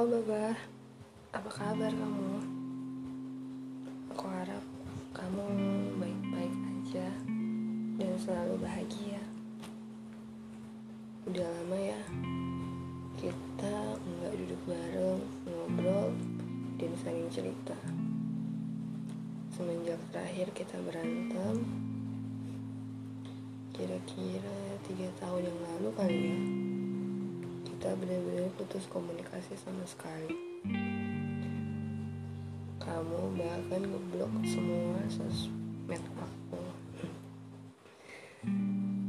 Halo Baba, apa kabar kamu? Aku harap kamu baik-baik aja dan selalu bahagia. Udah lama ya kita nggak duduk bareng ngobrol dan saling cerita. Semenjak terakhir kita berantem, kira-kira tiga tahun yang lalu kali ya kita benar-benar putus komunikasi sama sekali. Kamu bahkan ngeblok semua sosmed aku.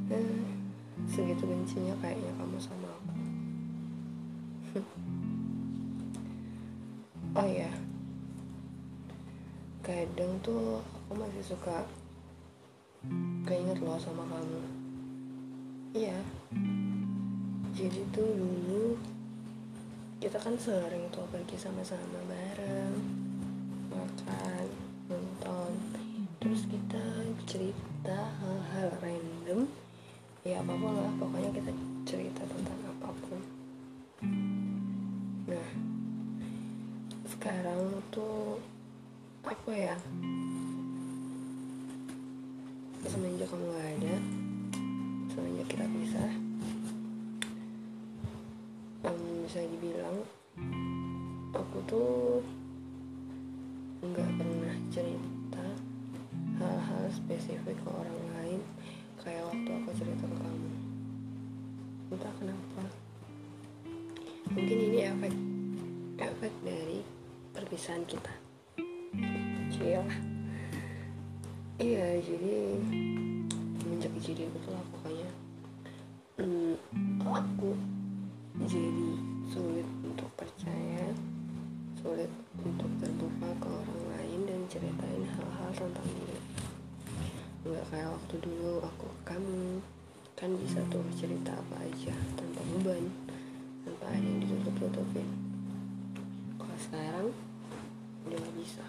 Eh, segitu bencinya kayaknya kamu sama aku. Oh ya kadang tuh aku masih suka keinget loh sama kamu. Iya jadi tuh dulu kita kan sering tuh pergi sama-sama bareng makan nonton. Terus kita cerita hal-hal random ya apa pun lah pokoknya kita cerita tentang apa pun. Nah sekarang tuh apa ya? Semenjak kamu gak ada semenjak kita pisah bisa dibilang aku tuh nggak pernah cerita hal-hal spesifik ke orang lain kayak waktu aku cerita ke kamu. Entah kenapa. Mungkin ini efek efek dari perpisahan kita. Cia iya jadi semenjak kejadian itu lah pokoknya. Hmm, aku jadi sulit untuk percaya sulit untuk terbuka ke orang lain dan ceritain hal-hal tentang diri nggak kayak waktu dulu aku ke kamu. Kan bisa tuh cerita apa aja tanpa beban tanpa ada yang ditutup-tutupin. Kalau sekarang udah gak bisa.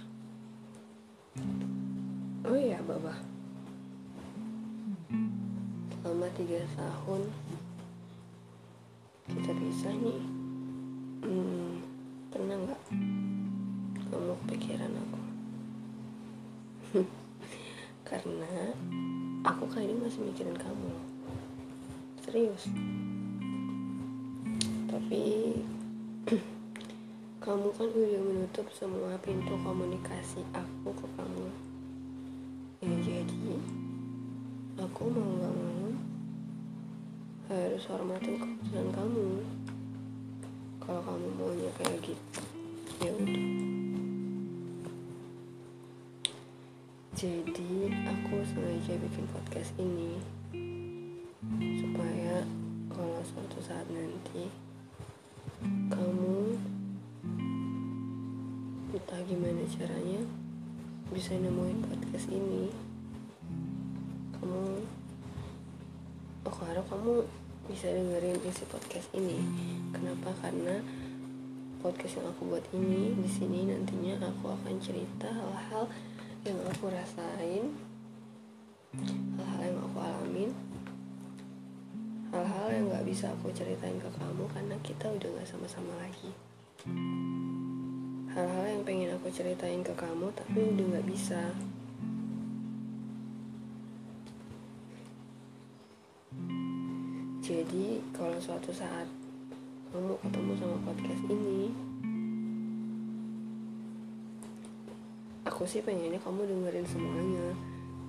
Oh iya baba. Selama tiga tahun pisah nih. Hmm, pernah nggak kamu kepikiran aku? Karena aku kali ini masih mikirin kamu. Serius. Tapi kamu kan udah menutup semua pintu komunikasi aku ke kamu. Ya jadi aku mau nggak mau harus hormatin keputusan kamu. Kalau kamu maunya kayak gitu ya udah. Jadi aku sengaja bikin podcast ini supaya kalau suatu saat nanti kamu entah gimana caranya bisa nemuin podcast ini kamu aku harap kamu bisa dengerin isi podcast ini. Kenapa? Karena podcast yang aku buat ini di sini nantinya aku akan cerita hal-hal yang aku rasain, hal-hal yang aku alamin, hal-hal yang nggak bisa aku ceritain ke kamu karena kita udah nggak sama-sama lagi. Hal-hal yang pengen aku ceritain ke kamu tapi udah nggak bisa. Jadi kalau suatu saat kamu ketemu sama podcast ini, aku sih pengennya kamu dengerin semuanya.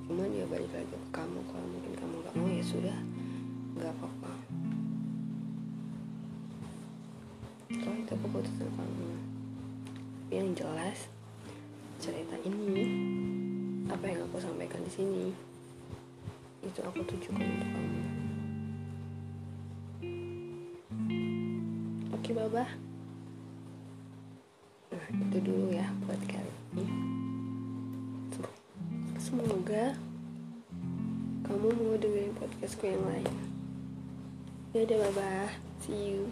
Cuman ya balik lagi ke kamu. Kalau mungkin kamu gak mau ya sudah, gak apa-apa. Kalau itu keputusan kamu. Yang jelas cerita ini, apa yang aku sampaikan di sini, itu aku tujukan untuk kamu. Oke Baba. Nah itu dulu ya buat kali ini. Semoga Kamu mau dengerin podcastku yang lain. Dadah Baba. See you